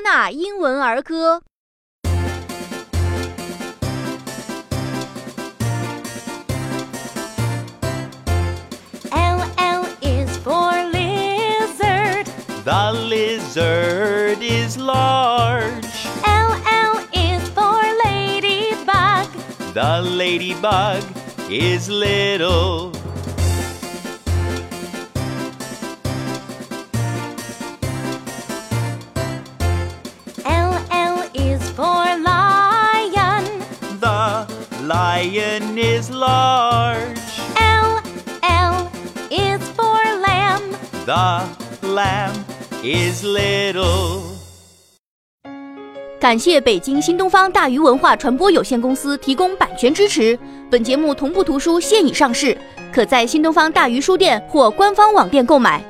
纳英文儿歌。L L is for lizard. The lizard is large. L L is for ladybug. The ladybug is little. Lion is large. L L is for lamb. The lamb is little. 感谢北京新东方大鱼文化传播有限公司提供版权支持。本节目同步图书现已上市，可在新东方大鱼书店或官方网店购买。